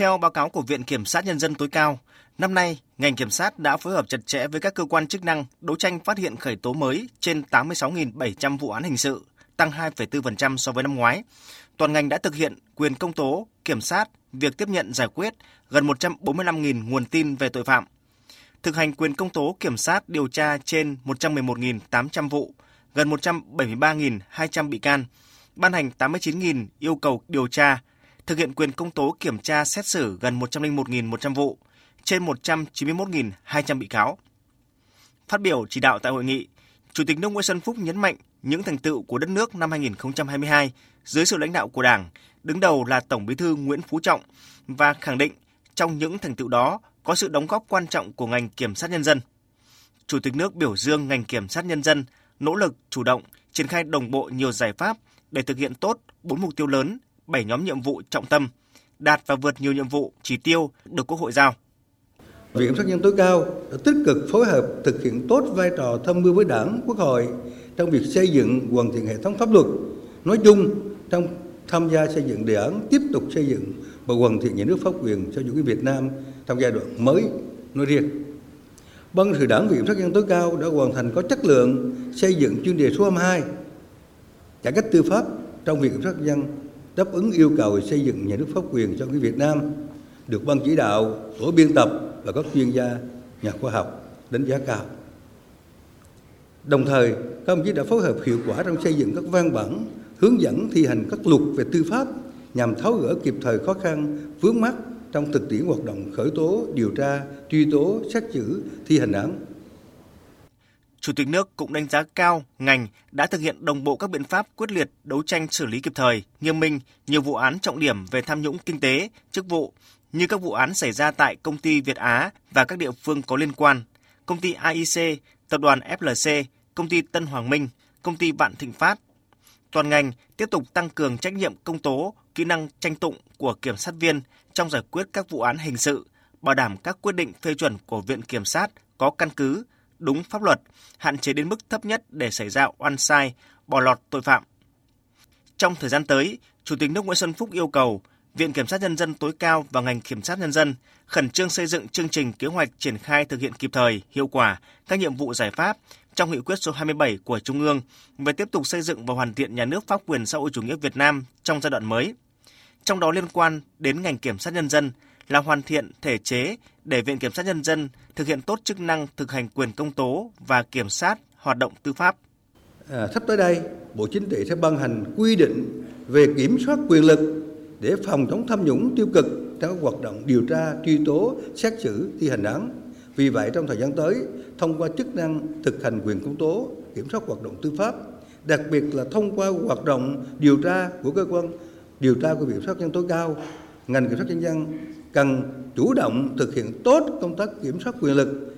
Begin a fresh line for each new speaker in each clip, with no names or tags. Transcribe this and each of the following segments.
Theo báo cáo của Viện Kiểm sát Nhân dân tối cao, năm nay, ngành kiểm sát đã phối hợp chặt chẽ với các cơ quan chức năng đấu tranh phát hiện khởi tố mới trên 86.700 vụ án hình sự, tăng 2,4% so với năm ngoái. Toàn ngành đã thực hiện quyền công tố, kiểm sát, việc tiếp nhận giải quyết gần 145.000 nguồn tin về tội phạm. Thực hành quyền công tố kiểm sát điều tra trên 111.800 vụ, gần 173.200 bị can, ban hành 89.000 yêu cầu điều tra, thực hiện quyền công tố kiểm tra xét xử gần 101.100 vụ, trên 191.200 bị cáo. Phát biểu chỉ đạo tại hội nghị, Chủ tịch nước Nguyễn Xuân Phúc nhấn mạnh những thành tựu của đất nước năm 2022 dưới sự lãnh đạo của Đảng, đứng đầu là Tổng Bí thư Nguyễn Phú Trọng và khẳng định trong những thành tựu đó có sự đóng góp quan trọng của ngành kiểm sát nhân dân. Chủ tịch nước biểu dương ngành kiểm sát nhân dân nỗ lực chủ động triển khai đồng bộ nhiều giải pháp để thực hiện tốt bốn mục tiêu lớn, bảy nhóm nhiệm vụ trọng tâm, đạt và vượt nhiều nhiệm vụ chỉ tiêu được Quốc hội giao.
Viện Kiểm sát nhân tối cao đã tích cực phối hợp thực hiện tốt vai trò tham mưu với Đảng, Quốc hội trong việc xây dựng hoàn thiện hệ thống pháp luật nói chung trong tham gia xây dựng đề án tiếp tục xây dựng và hoàn thiện nhà nước pháp quyền cho chủ nghĩa Việt Nam trong giai đoạn mới nói riêng. Ban sự đảng Viện sát nhân tối cao đã hoàn thành có chất lượng xây dựng chuyên đề số 22 cải cách tư pháp trong việc kiểm sát nhân đáp ứng yêu cầu xây dựng nhà nước pháp quyền cho người Việt Nam được ban chỉ đạo, tổ biên tập và các chuyên gia, nhà khoa học đánh giá cao. Đồng thời, các ông chí đã phối hợp hiệu quả trong xây dựng các văn bản hướng dẫn thi hành các luật về tư pháp nhằm tháo gỡ kịp thời khó khăn vướng mắt trong thực tiễn hoạt động khởi tố, điều tra, truy tố, xét xử, thi hành án.
Chủ tịch nước cũng đánh giá cao ngành đã thực hiện đồng bộ các biện pháp quyết liệt đấu tranh xử lý kịp thời, nghiêm minh nhiều vụ án trọng điểm về tham nhũng kinh tế, chức vụ như các vụ án xảy ra tại công ty Việt Á và các địa phương có liên quan, công ty AIC, tập đoàn FLC, công ty Tân Hoàng Minh, công ty Vạn Thịnh Phát. Toàn ngành tiếp tục tăng cường trách nhiệm công tố, kỹ năng tranh tụng của kiểm sát viên trong giải quyết các vụ án hình sự, bảo đảm các quyết định phê chuẩn của Viện Kiểm sát có căn cứ, đúng pháp luật, hạn chế đến mức thấp nhất để xảy ra oan sai, bỏ lọt tội phạm. Trong thời gian tới, Chủ tịch nước Nguyễn Xuân Phúc yêu cầu Viện Kiểm sát Nhân dân tối cao và ngành Kiểm sát Nhân dân khẩn trương xây dựng chương trình kế hoạch triển khai thực hiện kịp thời, hiệu quả các nhiệm vụ giải pháp trong nghị quyết số 27 của Trung ương về tiếp tục xây dựng và hoàn thiện nhà nước pháp quyền xã hội chủ nghĩa Việt Nam trong giai đoạn mới. Trong đó liên quan đến ngành Kiểm sát Nhân dân là hoàn thiện thể chế để Viện Kiểm sát Nhân dân thực hiện tốt chức năng thực hành quyền công tố và kiểm sát hoạt động tư pháp.
À, sắp tới đây, Bộ Chính trị sẽ ban hành quy định về kiểm soát quyền lực để phòng chống tham nhũng tiêu cực trong các hoạt động điều tra, truy tố, xét xử, thi hành án. Vì vậy, trong thời gian tới, thông qua chức năng thực hành quyền công tố, kiểm soát hoạt động tư pháp, đặc biệt là thông qua hoạt động điều tra của cơ quan điều tra của Viện sát nhân tối cao, ngành kiểm sát nhân dân cần chủ động thực hiện tốt công tác kiểm soát quyền lực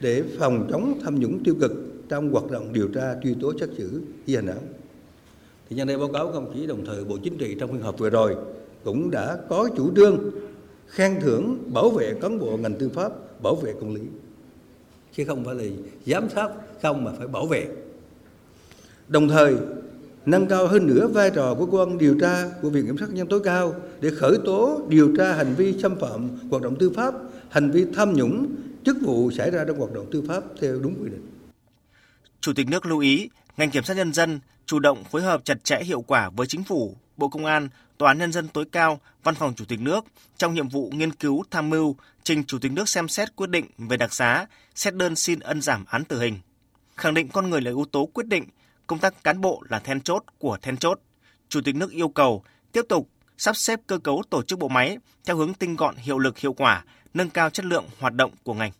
để phòng chống tham nhũng tiêu cực trong hoạt động điều tra, truy tố, xét xử, thi hành án. Thì nhân đây báo cáo công chí đồng thời Bộ Chính trị trong phiên họp vừa rồi cũng đã có chủ trương khen thưởng bảo vệ cán bộ ngành tư pháp, bảo vệ công lý. Chứ không phải là giám sát không mà phải bảo vệ. Đồng thời nâng cao hơn nữa vai trò của cơ quan điều tra của Viện Kiểm sát nhân tối cao để khởi tố điều tra hành vi xâm phạm hoạt động tư pháp, hành vi tham nhũng, chức vụ xảy ra trong hoạt động tư pháp theo đúng quy định.
Chủ tịch nước lưu ý ngành kiểm sát nhân dân chủ động phối hợp chặt chẽ hiệu quả với chính phủ, Bộ Công an, Tòa án Nhân dân tối cao, Văn phòng Chủ tịch nước trong nhiệm vụ nghiên cứu tham mưu trình Chủ tịch nước xem xét quyết định về đặc xá, xét đơn xin ân giảm án tử hình. Khẳng định con người là yếu tố quyết định, công tác cán bộ là then chốt của then chốt. Chủ tịch nước yêu cầu tiếp tục sắp xếp cơ cấu tổ chức bộ máy theo hướng tinh gọn hiệu lực hiệu quả, nâng cao chất lượng hoạt động của ngành.